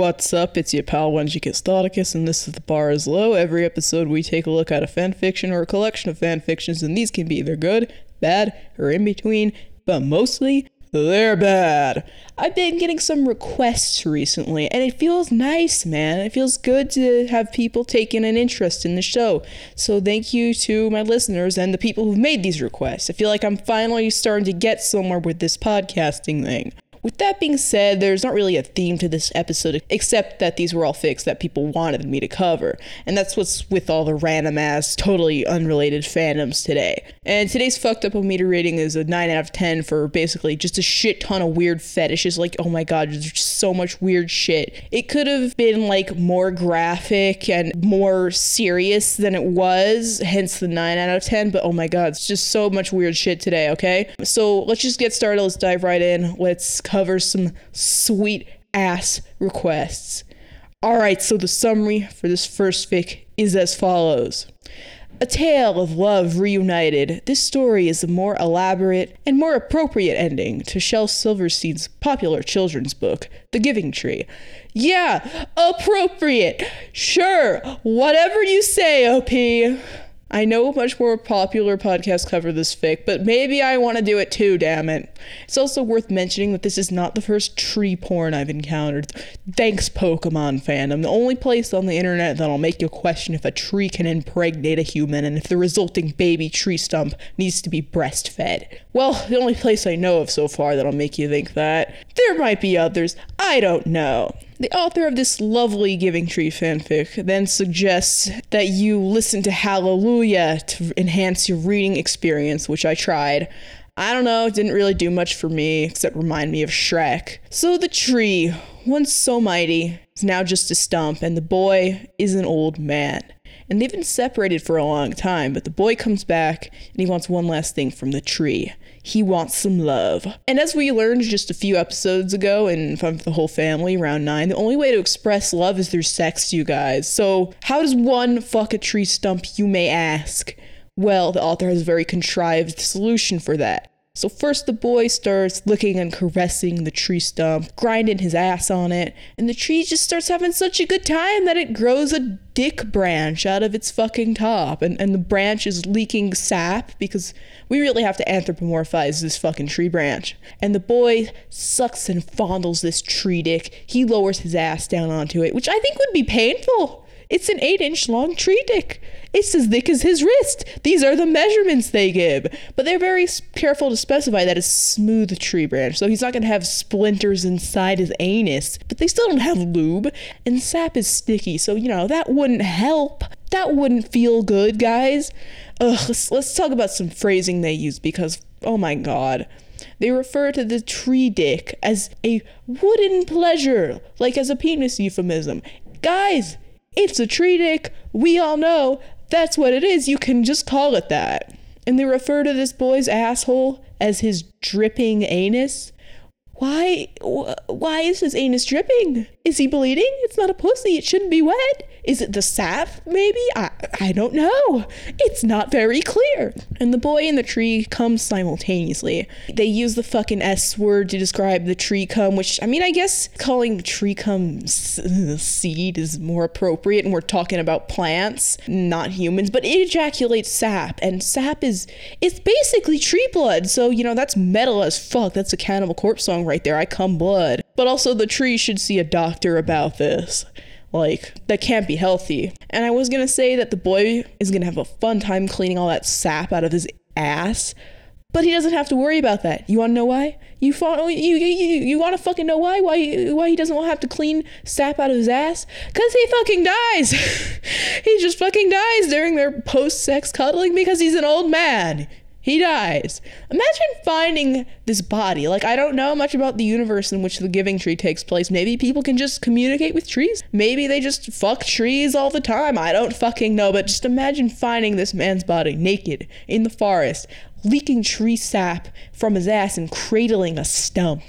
What's up? It's your pal Wenjicus Thoticus, and this is The Bar is Low. Every episode, we take a look at a fanfiction or a collection of fanfictions, and these can be either good, bad, or in between, but mostly they're bad. I've been getting some requests recently, and it feels nice, man. It feels good to have people taking an interest in the show. So, thank you to my listeners and the people who've made these requests. I feel like I'm finally starting to get somewhere with this podcasting thing. With that being said, there's not really a theme to this episode except that these were all fics that people wanted me to cover. And that's what's with all the random ass, totally unrelated fandoms today. And today's fucked up meter rating is a 9 out of 10 for basically just a shit ton of weird fetishes. Like, oh my god, there's just so much weird shit. It could have been like more graphic and more serious than it was, hence the 9 out of 10. But oh my god, it's just so much weird shit today, okay? So let's just get started. Let's dive right in. Let's cover some sweet ass requests. All right, so the summary for this first fic is as follows. A tale of love reunited. This story is a more elaborate and more appropriate ending to Shel Silverstein's popular children's book, The Giving Tree. Yeah, appropriate. Sure, whatever you say, OP. I know much more popular podcasts cover this fic, but maybe I want to do it too, damn it. It's also worth mentioning that this is not the first tree porn I've encountered. Thanks, Pokemon fandom. The only place on the internet that'll make you question if a tree can impregnate a human and if the resulting baby tree stump needs to be breastfed. Well, the only place I know of so far that'll make you think that. There might be others. I don't know. The author of this lovely Giving Tree fanfic then suggests that you listen to Hallelujah to enhance your reading experience, which I tried. I don't know, it didn't really do much for me except remind me of Shrek. So the tree, once so mighty, is now just a stump, and the boy is an old man. And they've been separated for a long time, but the boy comes back and he wants one last thing from the tree he wants some love. And as we learned just a few episodes ago in front of the Whole Family, round nine, the only way to express love is through sex, you guys. So, how does one fuck a tree stump, you may ask? Well, the author has a very contrived solution for that. So first the boy starts licking and caressing the tree stump, grinding his ass on it, and the tree just starts having such a good time that it grows a dick branch out of its fucking top. And, and the branch is leaking sap because we really have to anthropomorphize this fucking tree branch. And the boy sucks and fondles this tree dick. He lowers his ass down onto it, which I think would be painful. It's an eight inch long tree dick. It's as thick as his wrist. These are the measurements they give. But they're very careful to specify that it's smooth tree branch, so he's not going to have splinters inside his anus. But they still don't have lube, and sap is sticky, so you know, that wouldn't help. That wouldn't feel good, guys. Ugh, let's, let's talk about some phrasing they use because, oh my god. They refer to the tree dick as a wooden pleasure, like as a penis euphemism. Guys, it's a tree dick. We all know that's what it is. You can just call it that. And they refer to this boy's asshole as his dripping anus. Why why is his anus dripping? Is he bleeding? It's not a pussy. It shouldn't be wet. Is it the sap, maybe? I, I don't know. It's not very clear. And the boy and the tree come simultaneously. They use the fucking S word to describe the tree come, which, I mean, I guess calling tree come seed is more appropriate, and we're talking about plants, not humans, but it ejaculates sap, and sap is, it's basically tree blood, so, you know, that's metal as fuck. That's a Cannibal Corpse song right there. I come blood. But also, the tree should see a doctor about this. Like, that can't be healthy. And I was gonna say that the boy is gonna have a fun time cleaning all that sap out of his ass, but he doesn't have to worry about that. You wanna know why? You you you, you wanna fucking know why? Why why he doesn't have to clean sap out of his ass? Cause he fucking dies. he just fucking dies during their post-sex cuddling because he's an old man. He dies. Imagine finding this body. Like, I don't know much about the universe in which the giving tree takes place. Maybe people can just communicate with trees. Maybe they just fuck trees all the time. I don't fucking know. But just imagine finding this man's body naked in the forest, leaking tree sap from his ass and cradling a stump.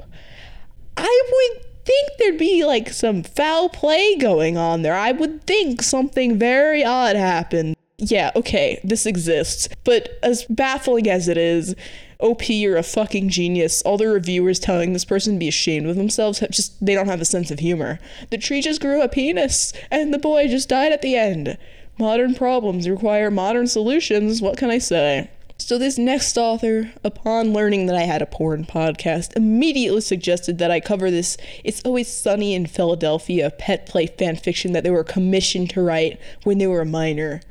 I would think there'd be like some foul play going on there. I would think something very odd happened yeah, okay, this exists. But as baffling as it is, OP, you're a fucking genius. All the reviewers telling this person to be ashamed of themselves just they don't have a sense of humor. The tree just grew a penis, and the boy just died at the end. Modern problems require modern solutions. What can I say? So, this next author, upon learning that I had a porn podcast, immediately suggested that I cover this It's Always Sunny in Philadelphia pet play fanfiction that they were commissioned to write when they were a minor.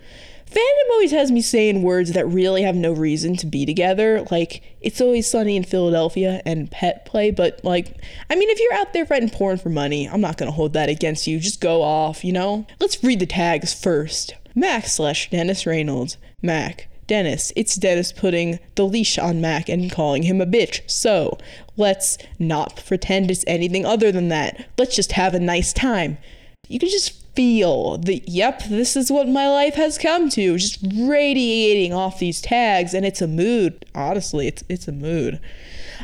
Fandom always has me saying words that really have no reason to be together, like It's Always Sunny in Philadelphia and Pet Play, but like, I mean, if you're out there writing porn for money, I'm not gonna hold that against you. Just go off, you know? Let's read the tags first. Mac slash Dennis Reynolds. Mac. Dennis. It's Dennis putting the leash on Mac and calling him a bitch. So, let's not pretend it's anything other than that. Let's just have a nice time. You can just feel the yep, this is what my life has come to, just radiating off these tags, and it's a mood. Honestly, it's it's a mood.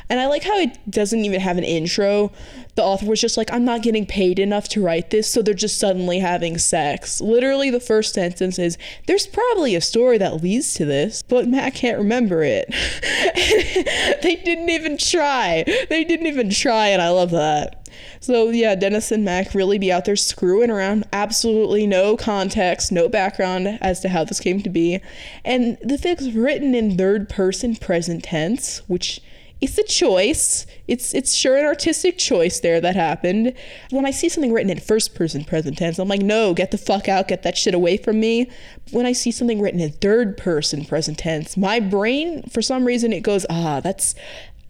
And I like how it doesn't even have an intro. The author was just like, I'm not getting paid enough to write this, so they're just suddenly having sex. Literally, the first sentence is, There's probably a story that leads to this, but Mac can't remember it. they didn't even try. They didn't even try, and I love that. So yeah, Dennis and Mac really be out there screwing around. Absolutely no context, no background as to how this came to be. And the thing's written in third person present tense, which it's a choice. It's it's sure an artistic choice there that happened. When I see something written in first person present tense, I'm like, no, get the fuck out, get that shit away from me. When I see something written in third person present tense, my brain, for some reason, it goes, ah, that's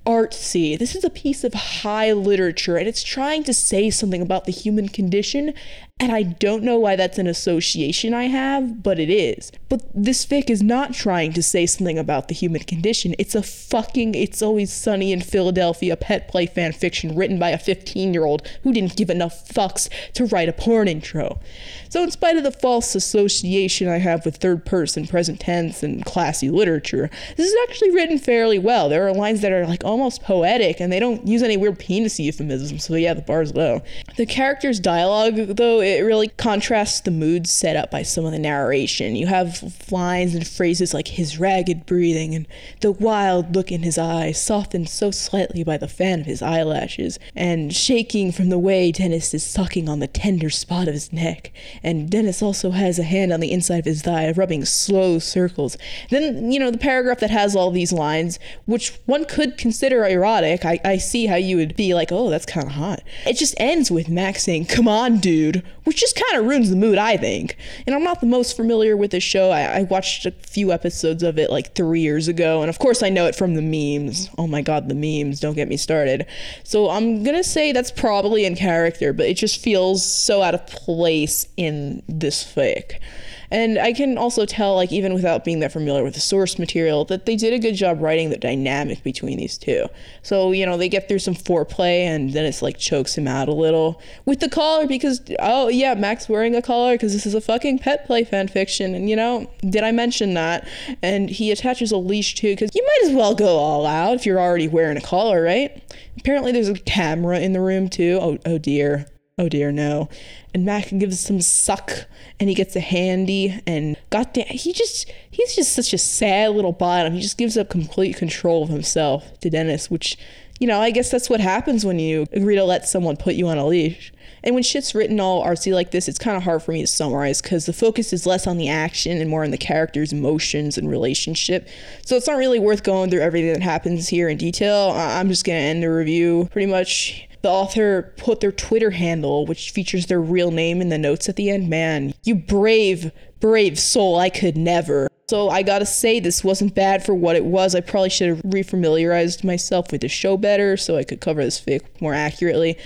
artsy. This is a piece of high literature and it's trying to say something about the human condition. And I don't know why that's an association I have, but it is. But this fic is not trying to say something about the human condition. It's a fucking It's Always Sunny in Philadelphia pet play fan fiction written by a 15 year old who didn't give enough fucks to write a porn intro. So, in spite of the false association I have with third person, present tense, and classy literature, this is actually written fairly well. There are lines that are like almost poetic and they don't use any weird penis euphemisms, so yeah, the bar's low. The character's dialogue, though, it really contrasts the mood set up by some of the narration. You have lines and phrases like his ragged breathing and the wild look in his eyes, softened so slightly by the fan of his eyelashes, and shaking from the way Dennis is sucking on the tender spot of his neck. And Dennis also has a hand on the inside of his thigh, rubbing slow circles. Then, you know, the paragraph that has all these lines, which one could consider erotic, I, I see how you would be like, oh, that's kind of hot. It just ends with Max saying, come on, dude, which just kind of ruins the mood, I think. And I'm not the most familiar with this show. I, I watched a few episodes of it like three years ago, and of course I know it from the memes. Oh my god, the memes, don't get me started. So I'm gonna say that's probably in character, but it just feels so out of place in this fic. And I can also tell, like, even without being that familiar with the source material, that they did a good job writing the dynamic between these two. So, you know, they get through some foreplay and then it's like chokes him out a little with the collar because, oh, yeah, Mac's wearing a collar because this is a fucking pet play fan fiction. And, you know, did I mention that? And he attaches a leash too because you might as well go all out if you're already wearing a collar, right? Apparently, there's a camera in the room too. Oh, oh dear. Oh dear, no. And Mac gives some suck and he gets a handy and goddamn he just he's just such a sad little bottom. He just gives up complete control of himself to Dennis, which you know, I guess that's what happens when you agree to let someone put you on a leash. And when shit's written all artsy like this, it's kind of hard for me to summarize because the focus is less on the action and more on the character's emotions and relationship. So it's not really worth going through everything that happens here in detail. I'm just going to end the review pretty much the author put their Twitter handle, which features their real name in the notes at the end. Man, you brave, brave soul, I could never. So I gotta say, this wasn't bad for what it was. I probably should have refamiliarized myself with the show better so I could cover this fic more accurately.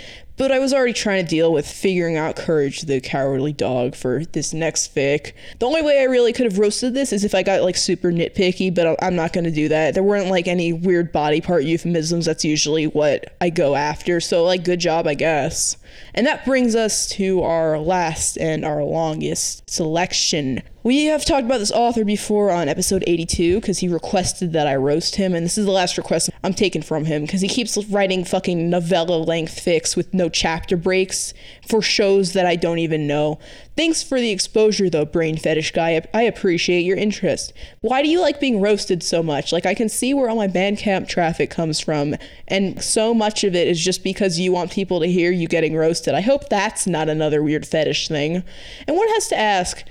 But I was already trying to deal with figuring out Courage the Cowardly Dog for this next fic. The only way I really could have roasted this is if I got like super nitpicky, but I'm not going to do that. There weren't like any weird body part euphemisms. That's usually what I go after. So, like, good job, I guess. And that brings us to our last and our longest selection We have talked about this author before on episode 82 because he requested that I roast him, and this is the last request I'm taking from him because he keeps writing fucking novella length fics with no chapter breaks for shows that I don't even know. Thanks for the exposure, though, brain fetish guy. I appreciate your interest. Why do you like being roasted so much? Like, I can see where all my Bandcamp traffic comes from, and so much of it is just because you want people to hear you getting roasted. I hope that's not another weird fetish thing. And one has to ask,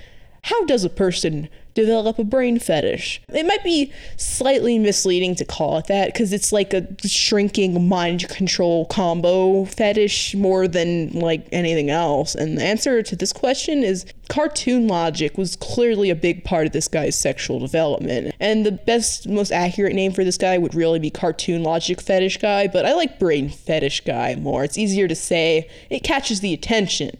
how does a person develop a brain fetish? It might be slightly misleading to call it that because it's like a shrinking mind control combo fetish more than like anything else. And the answer to this question is cartoon logic was clearly a big part of this guy's sexual development. And the best, most accurate name for this guy would really be cartoon logic fetish guy, but I like brain fetish guy more. It's easier to say, it catches the attention.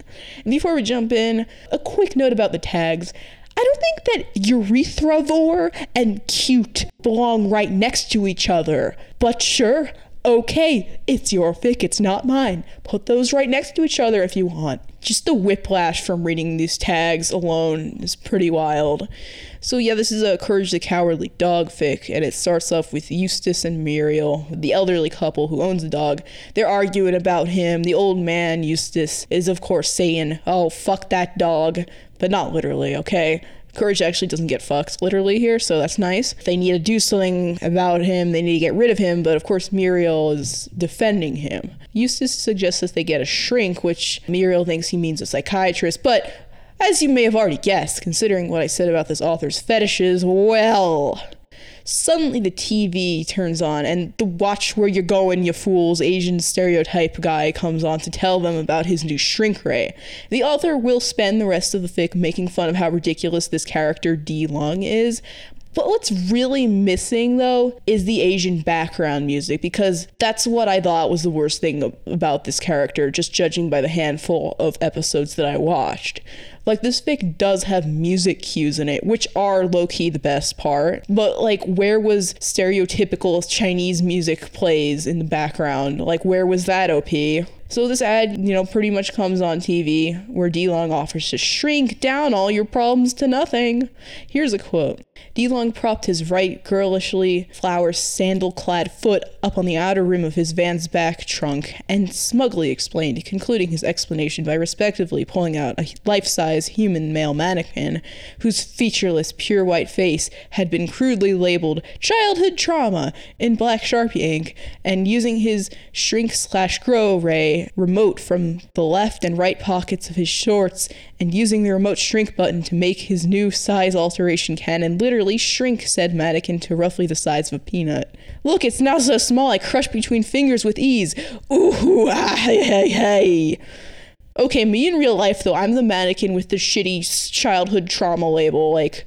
And before we jump in, a quick note about the tags. I don't think that urethravore and cute belong right next to each other. But sure, okay, it's your fic, it's not mine. Put those right next to each other if you want. Just the whiplash from reading these tags alone is pretty wild. So, yeah, this is a Courage the Cowardly Dog fic, and it starts off with Eustace and Muriel, the elderly couple who owns the dog. They're arguing about him. The old man, Eustace, is, of course, saying, Oh, fuck that dog, but not literally, okay? Courage actually doesn't get fucked literally here, so that's nice. They need to do something about him, they need to get rid of him, but of course Muriel is defending him. Eustace suggests that they get a shrink, which Muriel thinks he means a psychiatrist, but as you may have already guessed, considering what I said about this author's fetishes, well, Suddenly the TV turns on and the watch where you're going, you fools Asian stereotype guy comes on to tell them about his new shrink ray. The author will spend the rest of the fic making fun of how ridiculous this character Di Lung is, but what's really missing though is the Asian background music because that's what I thought was the worst thing about this character, just judging by the handful of episodes that I watched. Like this fic does have music cues in it, which are low key the best part. But like, where was stereotypical Chinese music plays in the background? Like, where was that OP? So this ad, you know, pretty much comes on TV where D Long offers to shrink down all your problems to nothing. Here's a quote. D Long propped his right girlishly flower sandal clad foot up on the outer rim of his van's back trunk and smugly explained, concluding his explanation by respectively pulling out a life size human male mannequin whose featureless, pure white face had been crudely labeled childhood trauma in black sharpie ink and using his shrink slash grow ray remote from the left and right pockets of his shorts and using the remote shrink button to make his new size alteration cannon literally shrink said mannequin to roughly the size of a peanut. Look, it's now so small I crush between fingers with ease. Ooh, ah, hey, hey, hey. Okay, me in real life though, I'm the mannequin with the shitty childhood trauma label. Like,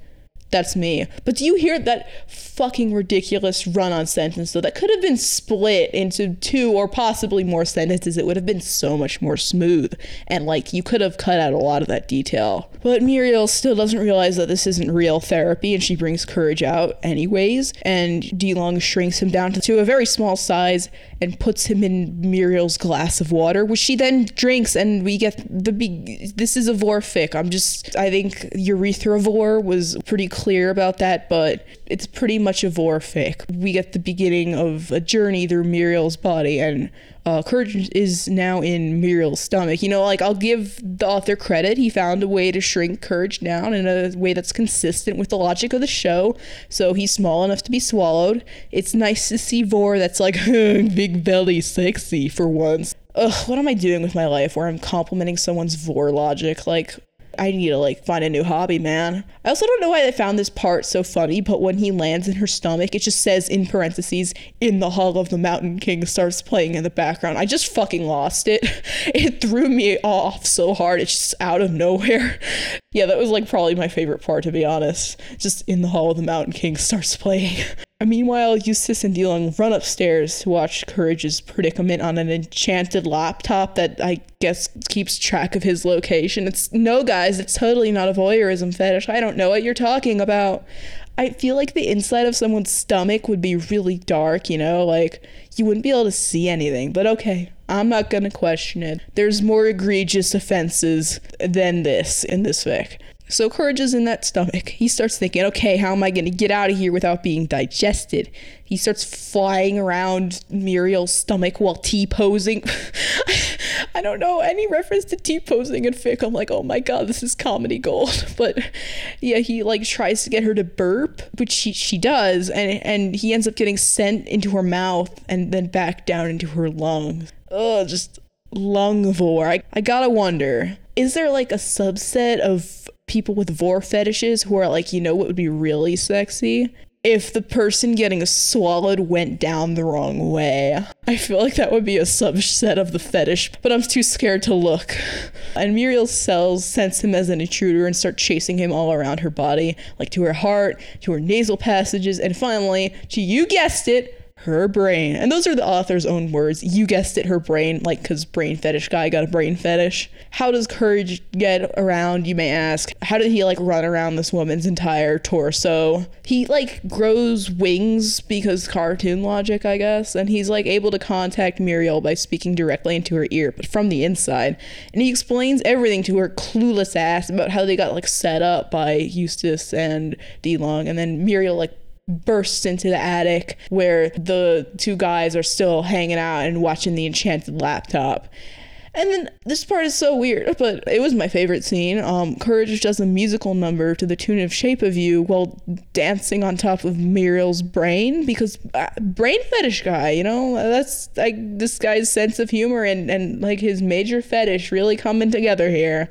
that's me. But do you hear that fucking ridiculous run on sentence though? That could have been split into two or possibly more sentences. It would have been so much more smooth. And like you could have cut out a lot of that detail. But Muriel still doesn't realize that this isn't real therapy and she brings courage out anyways. And DeLong shrinks him down to a very small size and puts him in Muriel's glass of water, which she then drinks, and we get the be- this is a vorefic. I'm just I think urethravore was pretty clear about that, but it's pretty much a vorefic. We get the beginning of a journey through Muriel's body, and uh, Courage is now in Muriel's stomach. You know, like I'll give the author credit. He found a way to shrink Courage down in a way that's consistent with the logic of the show. So he's small enough to be swallowed. It's nice to see vore that's like big belly sexy for once. Ugh, what am I doing with my life where I'm complimenting someone's vore logic? Like, I need to like find a new hobby, man. I also don't know why they found this part so funny, but when he lands in her stomach, it just says in parentheses, in the hall of the Mountain King starts playing in the background. I just fucking lost it. It threw me off so hard. It's just out of nowhere. Yeah, that was like probably my favorite part, to be honest. Just in the hall of the Mountain King starts playing. Meanwhile, Eustace and Di Lung run upstairs to watch Courage's predicament on an enchanted laptop that I guess keeps track of his location. It's no, guys, it's totally not a voyeurism fetish. I don't know what you're talking about. I feel like the inside of someone's stomach would be really dark, you know, like you wouldn't be able to see anything. But okay, I'm not gonna question it. There's more egregious offenses than this in this fic. So Courage is in that stomach. He starts thinking, okay, how am I going to get out of here without being digested? He starts flying around Muriel's stomach while T posing. I don't know any reference to T posing in fic. I'm like, oh my god, this is comedy gold. But yeah, he like tries to get her to burp, which she she does, and and he ends up getting sent into her mouth and then back down into her lungs. Oh, just lungvore. I, I gotta wonder, is there like a subset of people with vore fetishes who are like, you know what would be really sexy? If the person getting swallowed went down the wrong way. I feel like that would be a subset of the fetish, but I'm too scared to look. And Muriel's cells sense him as an intruder and start chasing him all around her body, like to her heart, to her nasal passages, and finally, to you guessed it, her brain. And those are the author's own words. You guessed it, her brain, like, because brain fetish guy got a brain fetish. How does Courage get around, you may ask? How did he, like, run around this woman's entire torso? He, like, grows wings because cartoon logic, I guess. And he's, like, able to contact Muriel by speaking directly into her ear, but from the inside. And he explains everything to her clueless ass about how they got, like, set up by Eustace and D Long. And then Muriel, like, bursts into the attic where the two guys are still hanging out and watching the enchanted laptop. And then this part is so weird, but it was my favorite scene. Um, Courage does a musical number to the tune of Shape of You while dancing on top of Muriel's brain because uh, brain fetish guy, you know, that's like this guy's sense of humor and, and like his major fetish really coming together here.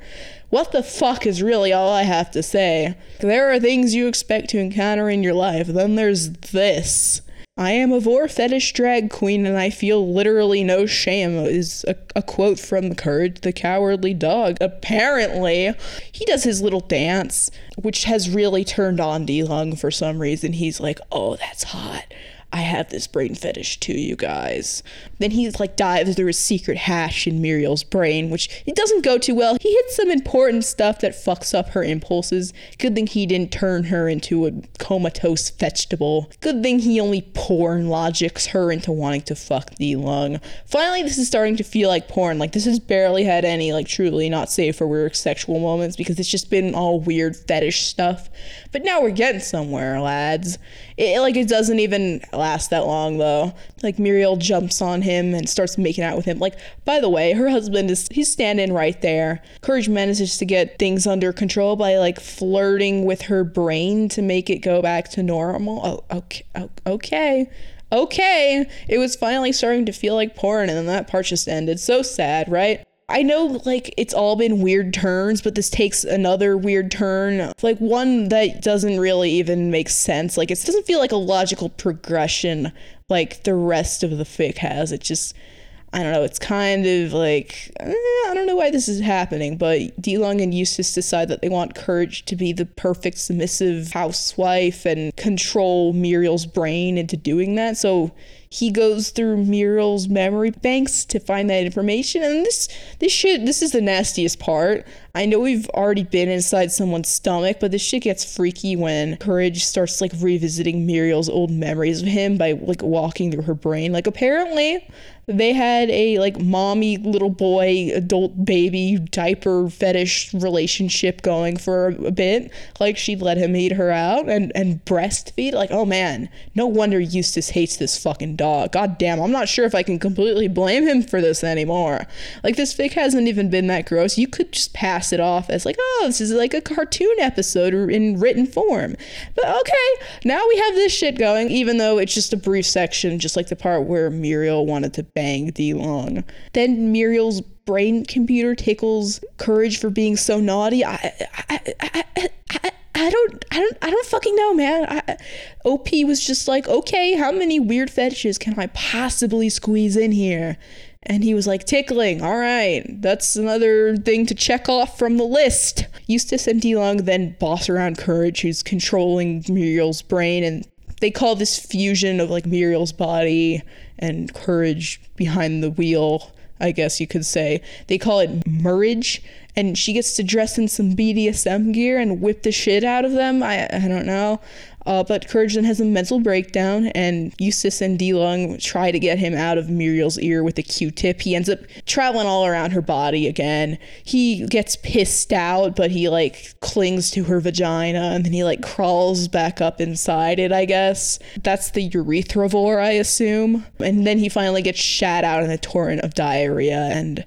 What the fuck is really all I have to say. There are things you expect to encounter in your life, then there's this. I am a vore fetish drag queen and I feel literally no shame is a, a, quote from Courage the Cowardly Dog. Apparently, he does his little dance, which has really turned on Di Lung for some reason. He's like, oh, that's hot. I have this brain fetish too, you guys. Then he like dives through a secret hash in Muriel's brain, which it doesn't go too well. He hits some important stuff that fucks up her impulses. Good thing he didn't turn her into a comatose vegetable. Good thing he only porn logics her into wanting to fuck the lung. Finally, this is starting to feel like porn. Like this has barely had any like truly not safe for work sexual moments because it's just been all weird fetish stuff. But now we're getting somewhere, lads. It, like it doesn't even last that long though. Like Muriel jumps on him and starts making out with him. Like by the way, her husband is he's standing right there. Courage manages to get things under control by like flirting with her brain to make it go back to normal. Oh, okay, oh, okay. Okay, it was finally starting to feel like porn, and then that part just ended. So sad, right? I know like it's all been weird turns, but this takes another weird turn. Like one that doesn't really even make sense. Like it doesn't feel like a logical progression like the rest of the fic has. It just I don't know, it's kind of like eh, I don't know why this is happening, but Long and Eustace decide that they want Courage to be the perfect submissive housewife and control Muriel's brain into doing that. So he goes through Muriel's memory banks to find that information. And this this shit this is the nastiest part. I know we've already been inside someone's stomach, but this shit gets freaky when Courage starts like revisiting Muriel's old memories of him by like walking through her brain. Like apparently they had a like mommy little boy adult baby diaper fetish relationship going for a bit. Like she'd let him eat her out and and breastfeed. Like oh man no wonder eustace hates this fucking dog. God damn i'm not sure if i can completely blame him for this anymore. Like this fic hasn't even been that gross. You could just pass it off as like oh this is like a cartoon episode in written form. But okay now we have this shit going even though it's just a brief section just like the part where muriel wanted to bang D Long. Then Muriel's brain computer tickles courage for being so naughty. I, I, I, I, I don't, I don't, I don't fucking know, man. I, OP was just like, okay, how many weird fetishes can I possibly squeeze in here? And he was like, tickling. All right, that's another thing to check off from the list. Eustace and DeLong then boss around Courage, who's controlling Muriel's brain, and they call this fusion of like Muriel's body and courage behind the wheel, I guess you could say. They call it merge, and she gets to dress in some BDSM gear and whip the shit out of them. I, I don't know. Uh, but Courage then has a mental breakdown, and Eustace and Di Lung try to get him out of Muriel's ear with a Q-tip. He ends up traveling all around her body again. He gets pissed out, but he like clings to her vagina, and then he like crawls back up inside it. I guess that's the urethravore, I assume. And then he finally gets shat out in a torrent of diarrhea, and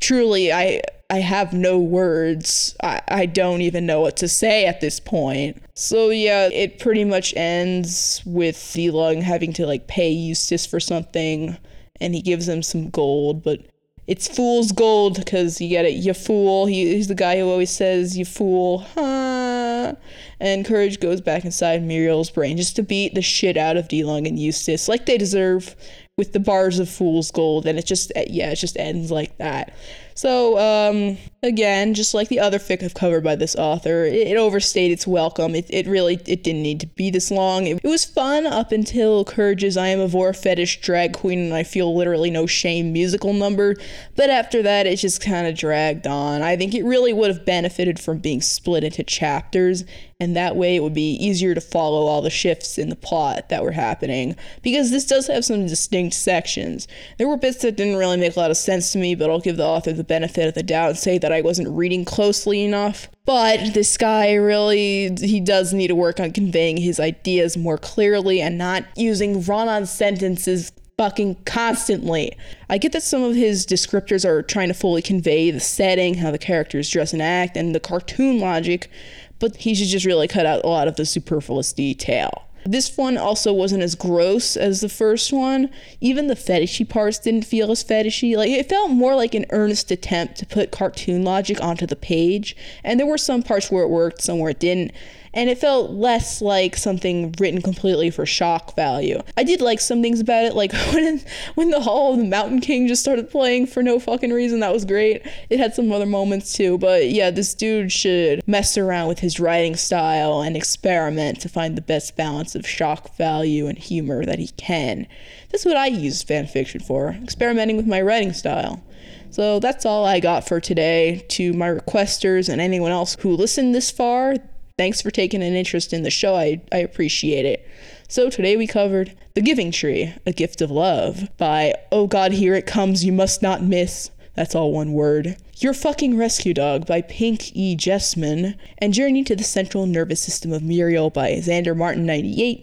truly, I I have no words. I, I don't even know what to say at this point. So yeah, it pretty much ends with Di Lung having to like pay Eustace for something, and he gives him some gold, but it's fool's gold because you get it, you fool. He, he's the guy who always says, "You fool," huh? And Courage goes back inside Muriel's brain just to beat the shit out of Di Lung and Eustace, like they deserve, with the bars of fool's gold. And it just, yeah, it just ends like that. So, um, again, just like the other fic I've covered by this author, it, it overstayed its welcome. It, it really it didn't need to be this long. It, it was fun up until Courage's I Am a Vore Fetish Drag Queen and I Feel Literally No Shame musical number. But after that, it just kind of dragged on. I think it really would have benefited from being split into chapters and that way it would be easier to follow all the shifts in the plot that were happening because this does have some distinct sections. There were bits that didn't really make a lot of sense to me, but I'll give the author the benefit of the doubt and say that I wasn't reading closely enough. But this guy really, he does need to work on conveying his ideas more clearly and not using run on sentences fucking constantly. I get that some of his descriptors are trying to fully convey the setting, how the characters dress and act, and the cartoon logic, but he should just really cut out a lot of the superfluous detail. This one also wasn't as gross as the first one. Even the fetishy parts didn't feel as fetishy. Like it felt more like an earnest attempt to put cartoon logic onto the page. And there were some parts where it worked, some where it didn't and it felt less like something written completely for shock value. I did like some things about it, like when when the Hall of the Mountain King just started playing for no fucking reason. That was great. It had some other moments too, but yeah, this dude should mess around with his writing style and experiment to find the best balance of shock value and humor that he can. That's what I use fanfiction for, experimenting with my writing style. So that's all I got for today. To my requesters and anyone else who listened this far, Thanks for taking an interest in the show. I, I appreciate it. So today we covered The Giving Tree, A Gift of Love by Oh God, Here It Comes, You Must Not Miss. That's all one word. Your Fucking Rescue Dog by Pink E. Jessman, and Journey to the Central Nervous System of Muriel by Xander Martin 98.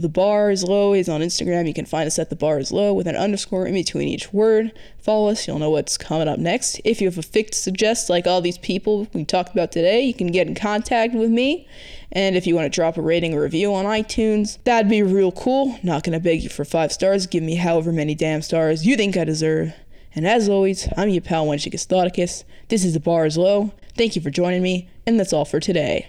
The bar is low is on Instagram. You can find us at the bar is low with an underscore in between each word. Follow us, you'll know what's coming up next. If you have a fic to suggest, like all these people we talked about today, you can get in contact with me. And if you want to drop a rating or review on iTunes, that'd be real cool. Not gonna beg you for five stars. Give me however many damn stars you think I deserve. And as always, I'm your pal Wenchicus Thoticus. This is the bar is low. Thank you for joining me, and that's all for today.